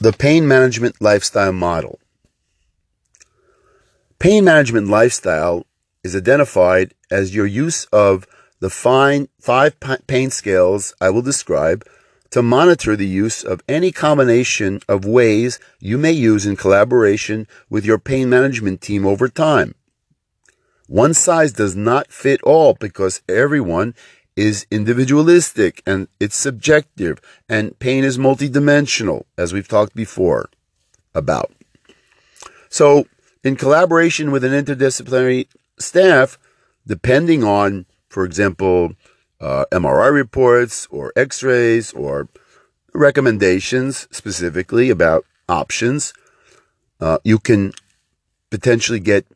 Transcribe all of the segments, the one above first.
The pain management lifestyle model. Pain management lifestyle is identified as your use of the fine five pain scales I will describe to monitor the use of any combination of ways you may use in collaboration with your pain management team over time. One size does not fit all because everyone is individualistic and it's subjective and pain is multidimensional, as we've talked before about. So, in collaboration with an interdisciplinary staff, depending on, for example, uh, MRI reports or x rays or recommendations specifically about options, uh, you can potentially get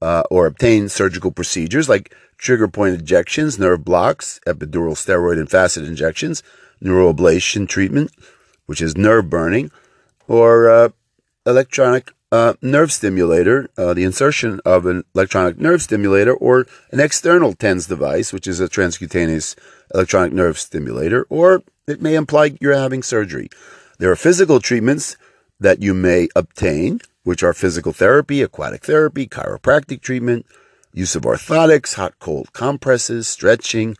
uh, or obtain surgical procedures like trigger point injections, nerve blocks, epidural steroid and facet injections, neuroablation treatment, which is nerve burning, or uh, electronic uh, nerve stimulator, uh, the insertion of an electronic nerve stimulator, or an external TENS device, which is a transcutaneous electronic nerve stimulator, or it may imply you're having surgery. There are physical treatments that you may obtain, which are physical therapy, aquatic therapy, chiropractic treatment, use of orthotics, hot cold compresses, stretching,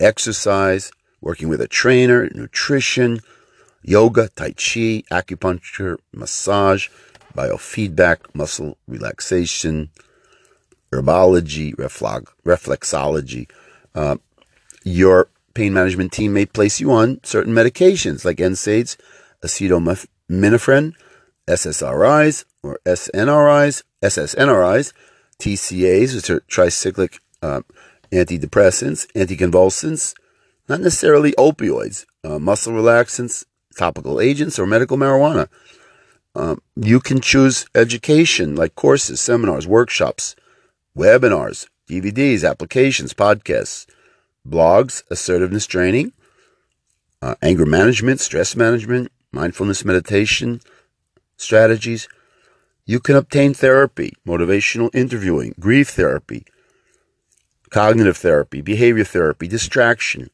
exercise, working with a trainer, nutrition, yoga, tai chi, acupuncture, massage, biofeedback, muscle relaxation, herbology, reflexology. Uh, your pain management team may place you on certain medications like NSAIDs, acetaminophen, SSRIs or SNRIs, SSNRIs, TCAs, which are tricyclic uh, antidepressants, anticonvulsants, not necessarily opioids, uh, muscle relaxants, topical agents, or medical marijuana. Um, you can choose education like courses, seminars, workshops, webinars, DVDs, applications, podcasts, blogs, assertiveness training, uh, anger management, stress management, mindfulness meditation strategies you can obtain therapy, motivational interviewing, grief therapy, cognitive therapy, behavior therapy, distraction,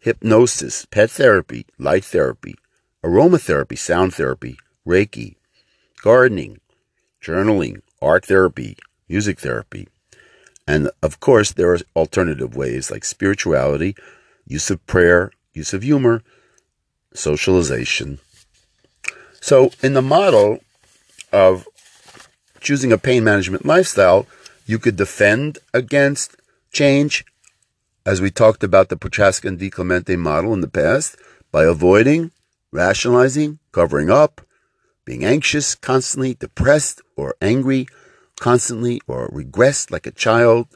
hypnosis, pet therapy, light therapy, aromatherapy, sound therapy, Reiki, gardening, journaling, art therapy, music therapy. And of course, there are alternative ways like spirituality, use of prayer, use of humor, socialization. So, in the model of choosing a pain management lifestyle, you could defend against change, as we talked about the Prochaska and DiClemente model in the past, by avoiding, rationalizing, covering up, being anxious, constantly depressed or angry, constantly or regressed like a child,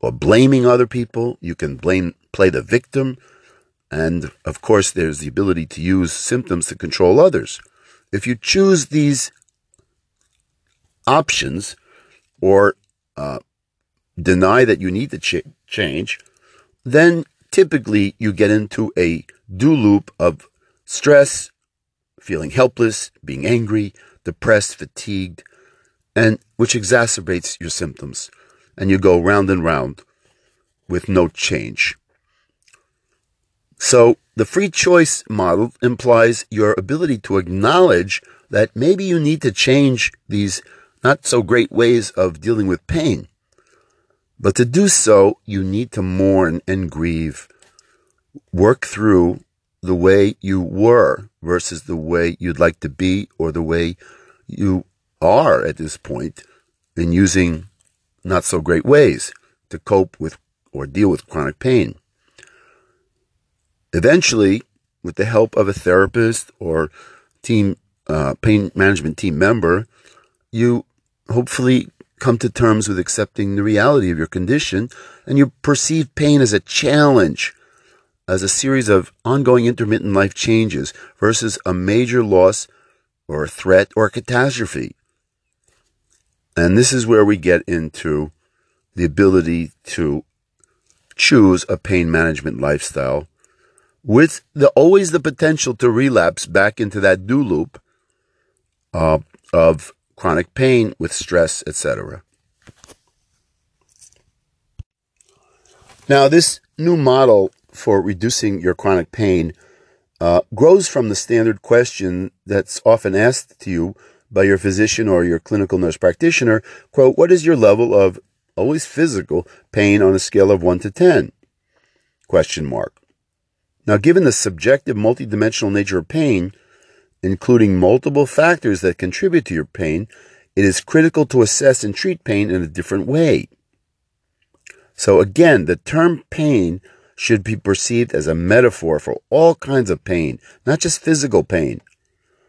or blaming other people. You can blame, play the victim. And of course, there's the ability to use symptoms to control others. If you choose these options or uh, deny that you need to ch- change, then typically you get into a do loop of stress, feeling helpless, being angry, depressed, fatigued, and which exacerbates your symptoms. And you go round and round with no change. So the free choice model implies your ability to acknowledge that maybe you need to change these not so great ways of dealing with pain. But to do so, you need to mourn and grieve. Work through the way you were versus the way you'd like to be or the way you are at this point in using not so great ways to cope with or deal with chronic pain. Eventually, with the help of a therapist or team uh, pain management team member, you hopefully come to terms with accepting the reality of your condition and you perceive pain as a challenge, as a series of ongoing intermittent life changes versus a major loss or a threat or a catastrophe. And this is where we get into the ability to choose a pain management lifestyle with the always the potential to relapse back into that do loop uh, of chronic pain with stress, etc. Now, this new model for reducing your chronic pain uh, grows from the standard question that's often asked to you by your physician or your clinical nurse practitioner, quote, what is your level of always physical pain on a scale of 1 to 10? Question mark. Now, given the subjective multidimensional nature of pain, including multiple factors that contribute to your pain, it is critical to assess and treat pain in a different way. So again, the term pain should be perceived as a metaphor for all kinds of pain, not just physical pain.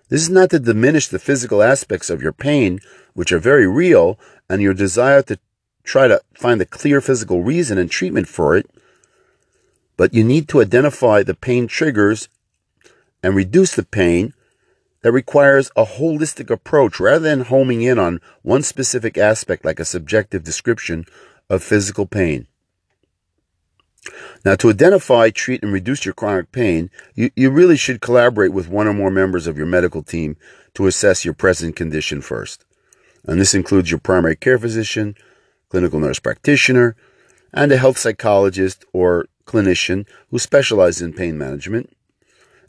This is not to diminish the physical aspects of your pain, which are very real, and your desire to try to find a clear physical reason and treatment for it, but you need to identify the pain triggers and reduce the pain that requires a holistic approach rather than homing in on one specific aspect like a subjective description of physical pain. Now, to identify, treat, and reduce your chronic pain, you, you really should collaborate with one or more members of your medical team to assess your present condition first. And this includes your primary care physician, clinical nurse practitioner, and a health psychologist or clinician who specializes in pain management.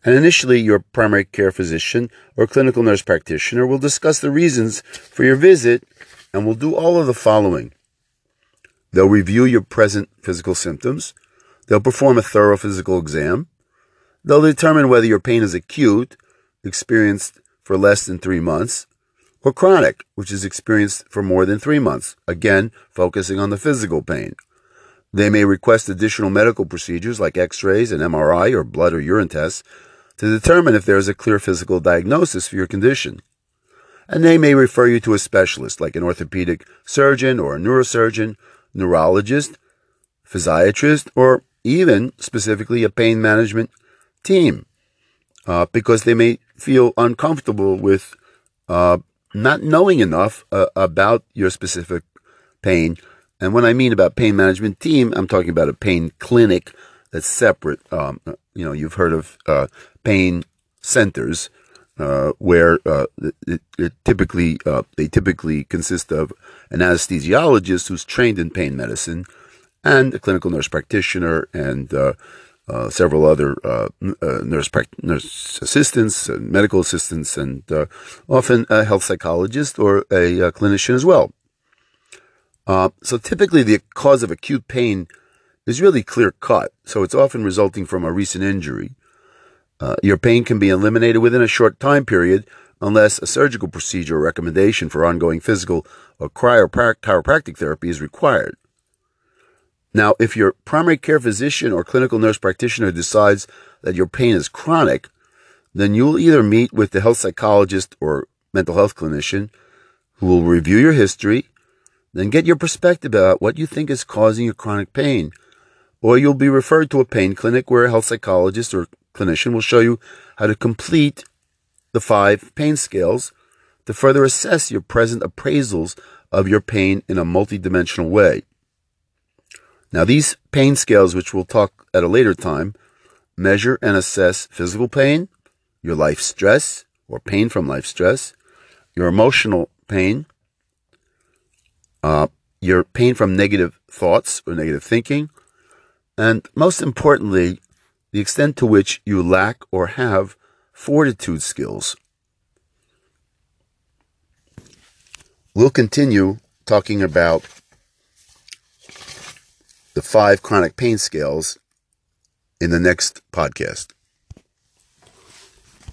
And initially, your primary care physician or clinical nurse practitioner will discuss the reasons for your visit and will do all of the following. They'll review your present physical symptoms. They'll perform a thorough physical exam. They'll determine whether your pain is acute, experienced for less than three months, or chronic, which is experienced for more than three months, again, focusing on the physical pain. They may request additional medical procedures like x rays and MRI or blood or urine tests to determine if there is a clear physical diagnosis for your condition. And they may refer you to a specialist like an orthopedic surgeon or a neurosurgeon, neurologist, physiatrist, or even specifically a pain management team uh, because they may feel uncomfortable with uh, not knowing enough uh, about your specific pain. And when I mean about pain management team, I'm talking about a pain clinic that's separate. Um, you know, you've heard of uh, pain centers. Uh, where uh, it, it, typically they typically consist of an anesthesiologist who's trained in pain medicine, and a clinical nurse practitioner and uh, uh, several other uh, uh nurse, nurse assistants and medical assistants, and uh, often a health psychologist or a, a clinician as well. Uh, so typically, the cause of acute pain is really clear cut. So it's often resulting from a recent injury. your pain can be eliminated within a short time period unless a surgical procedure or recommendation for ongoing physical or chiropractic therapy is required. Now, if your primary care physician or clinical nurse practitioner decides that your pain is chronic, then you'll either meet with the health psychologist or mental health clinician who will review your history, then get your perspective about what you think is causing your chronic pain. Or you'll be referred to a pain clinic where a health psychologist or clinician will show you how to complete the five pain scales to further assess your present appraisals of your pain in a multidimensional way. Now, these pain scales, which we'll talk at a later time, measure and assess physical pain, your life stress or pain from life stress, your emotional pain, uh, your pain from negative thoughts or negative thinking, and most importantly, the extent to which you lack or have fortitude skills. We'll continue talking about the five chronic pain scales in the next podcast.